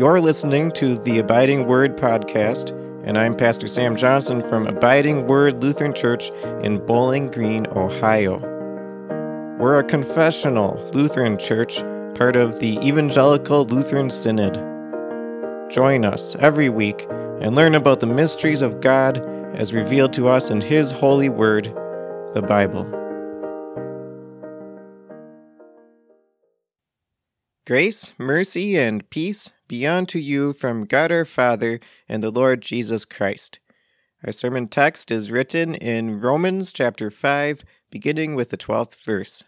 You're listening to the Abiding Word podcast, and I'm Pastor Sam Johnson from Abiding Word Lutheran Church in Bowling Green, Ohio. We're a confessional Lutheran church, part of the Evangelical Lutheran Synod. Join us every week and learn about the mysteries of God as revealed to us in His holy word, the Bible. Grace, mercy, and peace be unto you from God our Father and the Lord Jesus Christ. Our sermon text is written in Romans chapter 5, beginning with the 12th verse.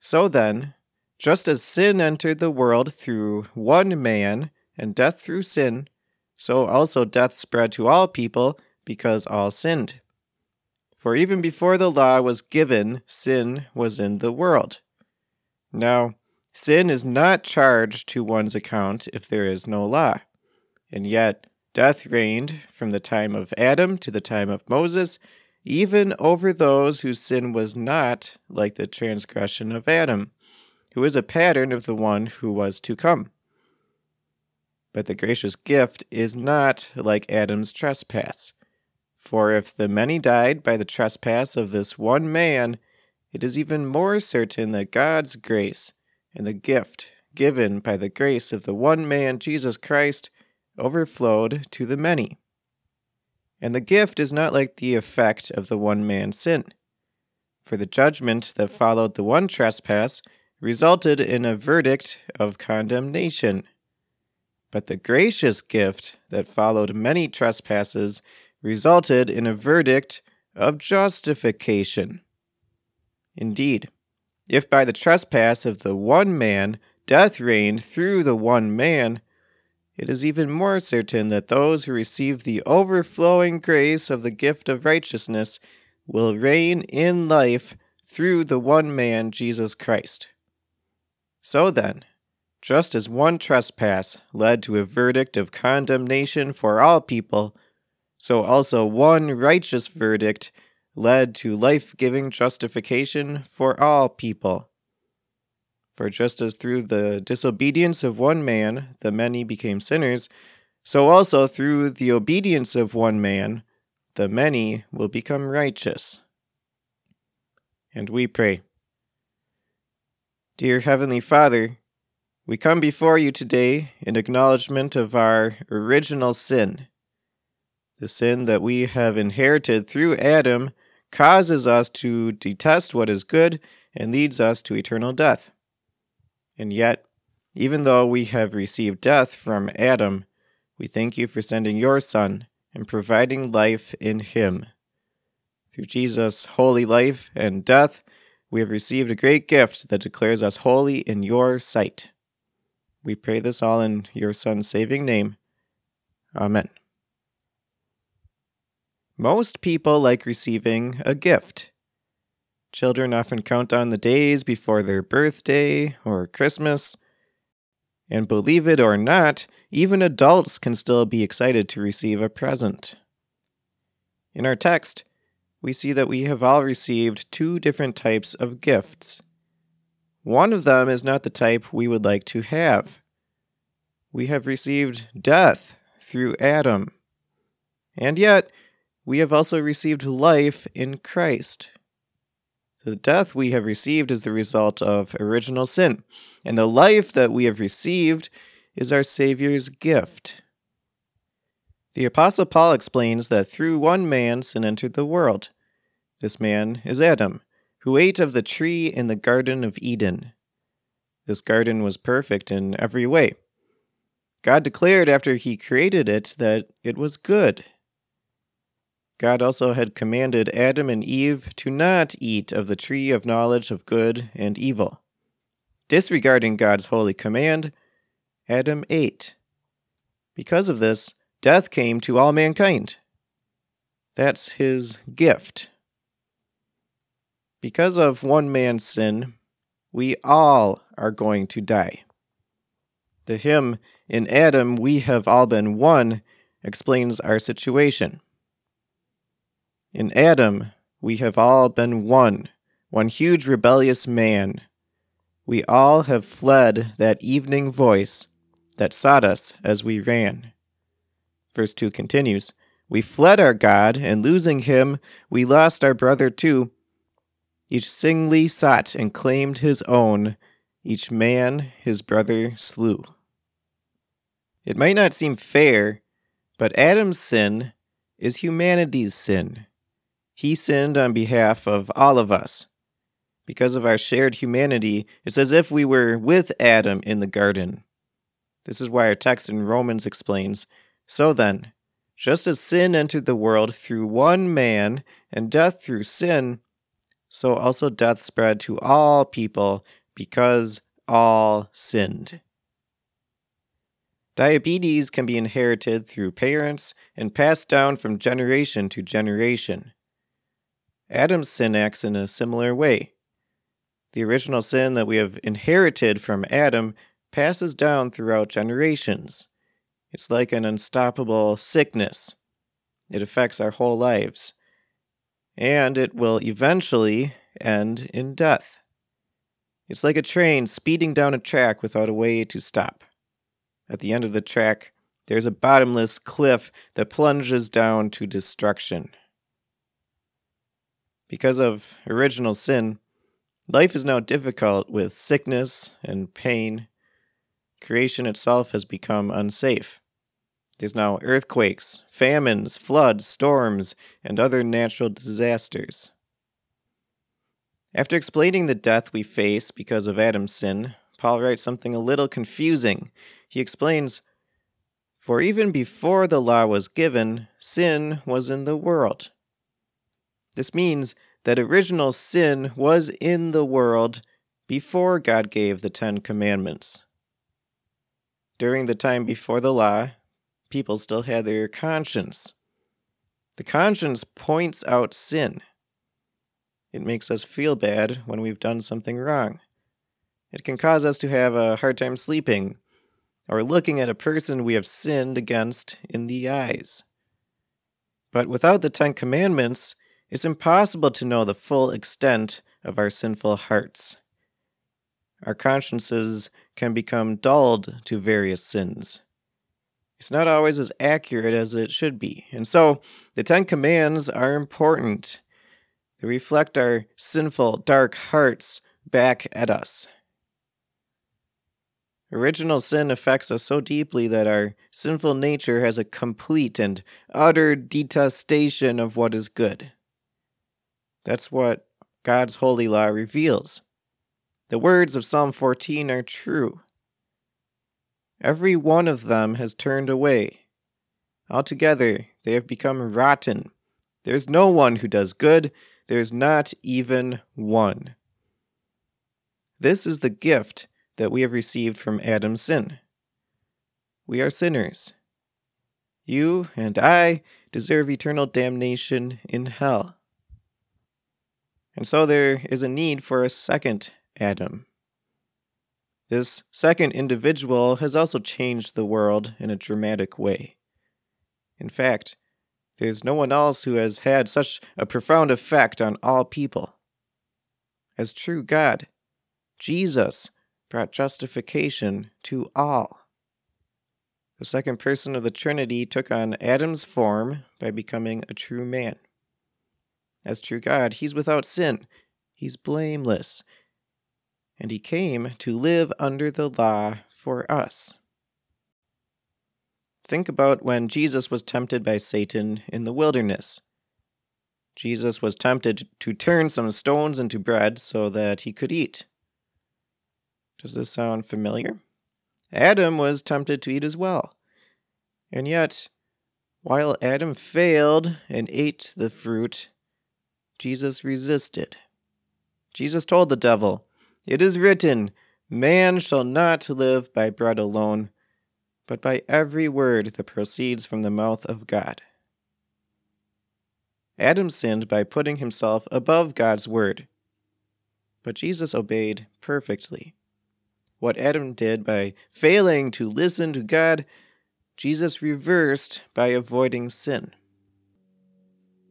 So then, just as sin entered the world through one man, and death through sin, so also death spread to all people because all sinned. For even before the law was given, sin was in the world. Now, sin is not charged to one's account if there is no law. And yet, death reigned from the time of Adam to the time of Moses, even over those whose sin was not like the transgression of Adam, who is a pattern of the one who was to come. But the gracious gift is not like Adam's trespass. For if the many died by the trespass of this one man, it is even more certain that God's grace and the gift given by the grace of the one man, Jesus Christ, overflowed to the many. And the gift is not like the effect of the one man's sin. For the judgment that followed the one trespass resulted in a verdict of condemnation but the gracious gift that followed many trespasses resulted in a verdict of justification. Indeed, if by the trespass of the one man death reigned through the one man, it is even more certain that those who receive the overflowing grace of the gift of righteousness will reign in life through the one man, Jesus Christ. So then, just as one trespass led to a verdict of condemnation for all people, so also one righteous verdict led to life giving justification for all people. For just as through the disobedience of one man the many became sinners, so also through the obedience of one man the many will become righteous. And we pray. Dear Heavenly Father, we come before you today in acknowledgement of our original sin. The sin that we have inherited through Adam causes us to detest what is good and leads us to eternal death. And yet, even though we have received death from Adam, we thank you for sending your Son and providing life in him. Through Jesus' holy life and death, we have received a great gift that declares us holy in your sight. We pray this all in your Son's saving name. Amen. Most people like receiving a gift. Children often count down the days before their birthday or Christmas. And believe it or not, even adults can still be excited to receive a present. In our text, we see that we have all received two different types of gifts one of them is not the type we would like to have. We have received death through Adam. And yet, we have also received life in Christ. The death we have received is the result of original sin, and the life that we have received is our Savior's gift. The Apostle Paul explains that through one man sin entered the world. This man is Adam who ate of the tree in the Garden of Eden. This garden was perfect in every way. God declared after he created it that it was good. God also had commanded Adam and Eve to not eat of the tree of knowledge of good and evil. Disregarding God's holy command, Adam ate. Because of this, death came to all mankind. That's his gift. Because of one man's sin, we all are going to die. The hymn, In Adam we have all been one, explains our situation. In Adam we have all been one, one huge rebellious man. We all have fled that evening voice that sought us as we ran. Verse 2 continues We fled our God, and losing him, we lost our brother too. Each singly sought and claimed his own, each man his brother slew. It might not seem fair, but Adam's sin is humanity's sin. He sinned on behalf of all of us. Because of our shared humanity, it's as if we were with Adam in the garden. This is why our text in Romans explains So then, just as sin entered the world through one man, and death through sin, so also death spread to all people because all sinned. Diabetes can be inherited through parents and passed down from generation to generation. Adam's sin acts in a similar way. The original sin that we have inherited from Adam passes down throughout generations. It's like an unstoppable sickness. It affects our whole lives. And it will eventually end in death. It's like a train speeding down a track without a way to stop. At the end of the track, there's a bottomless cliff that plunges down to destruction. Because of original sin, life is now difficult with sickness and pain. Creation itself has become unsafe. There's now earthquakes, famines, floods, storms, and other natural disasters. After explaining the death we face because of Adam's sin, Paul writes something a little confusing. He explains For even before the law was given, sin was in the world. This means that original sin was in the world before God gave the Ten Commandments. During the time before the law, people still had their conscience. The conscience points out sin. It makes us feel bad when we've done something wrong. It can cause us to have a hard time sleeping or looking at a person we have sinned against in the eyes. But without the Ten Commandments, it's impossible to know the full extent of our sinful hearts. Our consciences can become dulled to various sins. It's not always as accurate as it should be. And so, the Ten Commands are important. They reflect our sinful, dark hearts back at us. Original sin affects us so deeply that our sinful nature has a complete and utter detestation of what is good. That's what God's holy law reveals. The words of Psalm 14 are true. Every one of them has turned away. Altogether, they have become rotten. There is no one who does good, there is not even one. This is the gift that we have received from Adam's sin. We are sinners. You and I deserve eternal damnation in hell. And so there is a need for a second Adam. This second individual has also changed the world in a dramatic way. In fact, there's no one else who has had such a profound effect on all people. As true God, Jesus brought justification to all. The second person of the Trinity took on Adam's form by becoming a true man. As true God, he's without sin, he's blameless, and he came to live under the law for us. Think about when Jesus was tempted by Satan in the wilderness. Jesus was tempted to turn some stones into bread so that he could eat. Does this sound familiar? Adam was tempted to eat as well. And yet, while Adam failed and ate the fruit, Jesus resisted. Jesus told the devil, It is written, Man shall not live by bread alone, but by every word that proceeds from the mouth of God. Adam sinned by putting himself above God's word, but Jesus obeyed perfectly what Adam did by failing to listen to God, Jesus reversed by avoiding sin.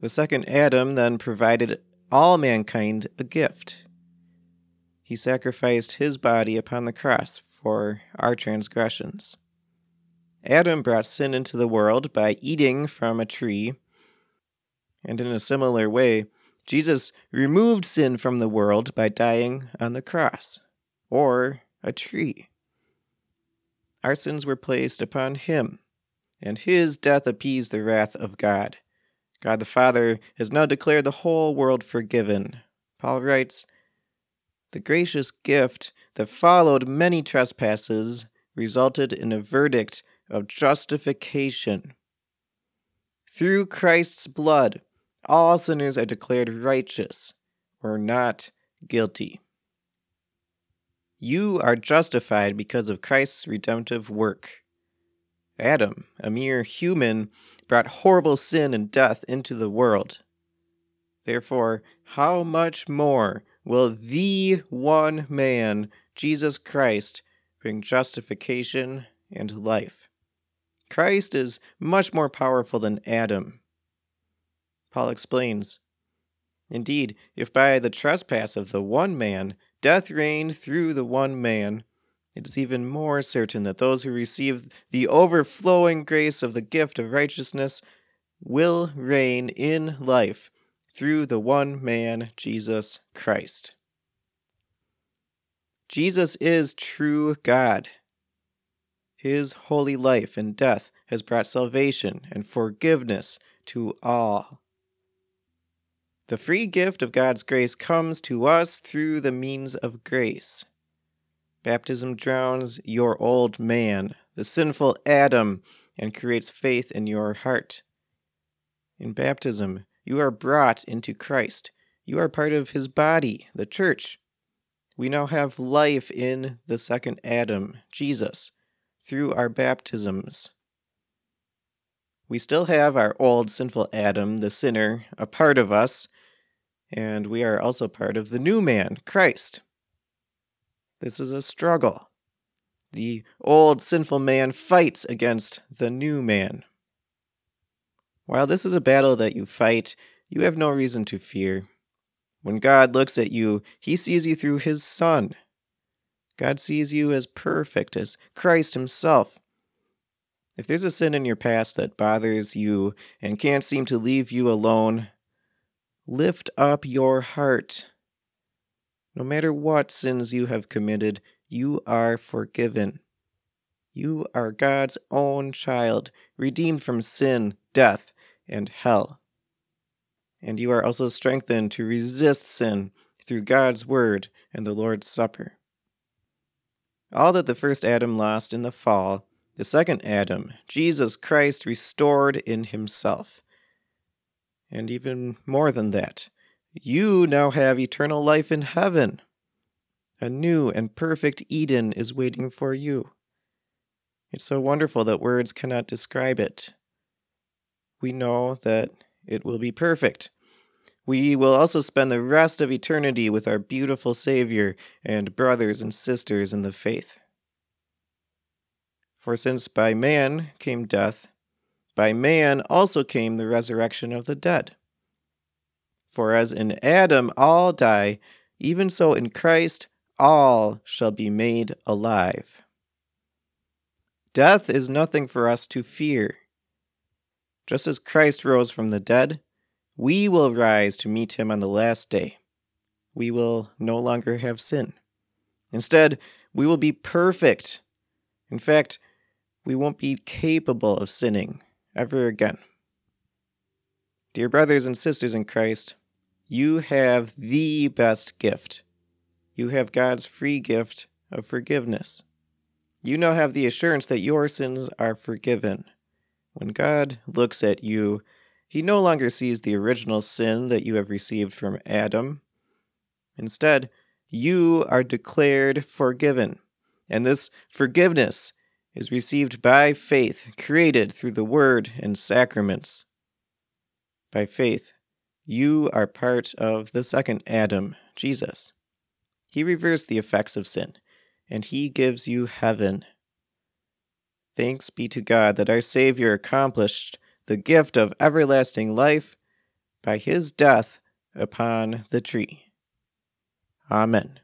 The second Adam then provided all mankind a gift. He sacrificed his body upon the cross for our transgressions. Adam brought sin into the world by eating from a tree. And in a similar way, Jesus removed sin from the world by dying on the cross or a tree. Our sins were placed upon him, and his death appeased the wrath of God. God the Father has now declared the whole world forgiven. Paul writes, The gracious gift that followed many trespasses resulted in a verdict of justification. Through Christ's blood, all sinners are declared righteous or not guilty. You are justified because of Christ's redemptive work. Adam, a mere human, brought horrible sin and death into the world. Therefore, how much more will the one man, Jesus Christ, bring justification and life? Christ is much more powerful than Adam. Paul explains Indeed, if by the trespass of the one man death reigned through the one man, it is even more certain that those who receive the overflowing grace of the gift of righteousness will reign in life through the one man, Jesus Christ. Jesus is true God. His holy life and death has brought salvation and forgiveness to all. The free gift of God's grace comes to us through the means of grace. Baptism drowns your old man, the sinful Adam, and creates faith in your heart. In baptism, you are brought into Christ. You are part of his body, the church. We now have life in the second Adam, Jesus, through our baptisms. We still have our old sinful Adam, the sinner, a part of us, and we are also part of the new man, Christ. This is a struggle. The old sinful man fights against the new man. While this is a battle that you fight, you have no reason to fear. When God looks at you, he sees you through his Son. God sees you as perfect, as Christ himself. If there's a sin in your past that bothers you and can't seem to leave you alone, Lift up your heart. No matter what sins you have committed, you are forgiven. You are God's own child, redeemed from sin, death, and hell. And you are also strengthened to resist sin through God's Word and the Lord's Supper. All that the first Adam lost in the fall, the second Adam, Jesus Christ, restored in himself. And even more than that, you now have eternal life in heaven. A new and perfect Eden is waiting for you. It's so wonderful that words cannot describe it. We know that it will be perfect. We will also spend the rest of eternity with our beautiful Savior and brothers and sisters in the faith. For since by man came death, by man also came the resurrection of the dead. For as in Adam all die, even so in Christ all shall be made alive. Death is nothing for us to fear. Just as Christ rose from the dead, we will rise to meet him on the last day. We will no longer have sin. Instead, we will be perfect. In fact, we won't be capable of sinning ever again. Dear brothers and sisters in Christ, you have the best gift. You have God's free gift of forgiveness. You now have the assurance that your sins are forgiven. When God looks at you, he no longer sees the original sin that you have received from Adam. Instead, you are declared forgiven. And this forgiveness is received by faith, created through the Word and sacraments. By faith, you are part of the second Adam, Jesus. He reversed the effects of sin, and He gives you heaven. Thanks be to God that our Savior accomplished the gift of everlasting life by His death upon the tree. Amen.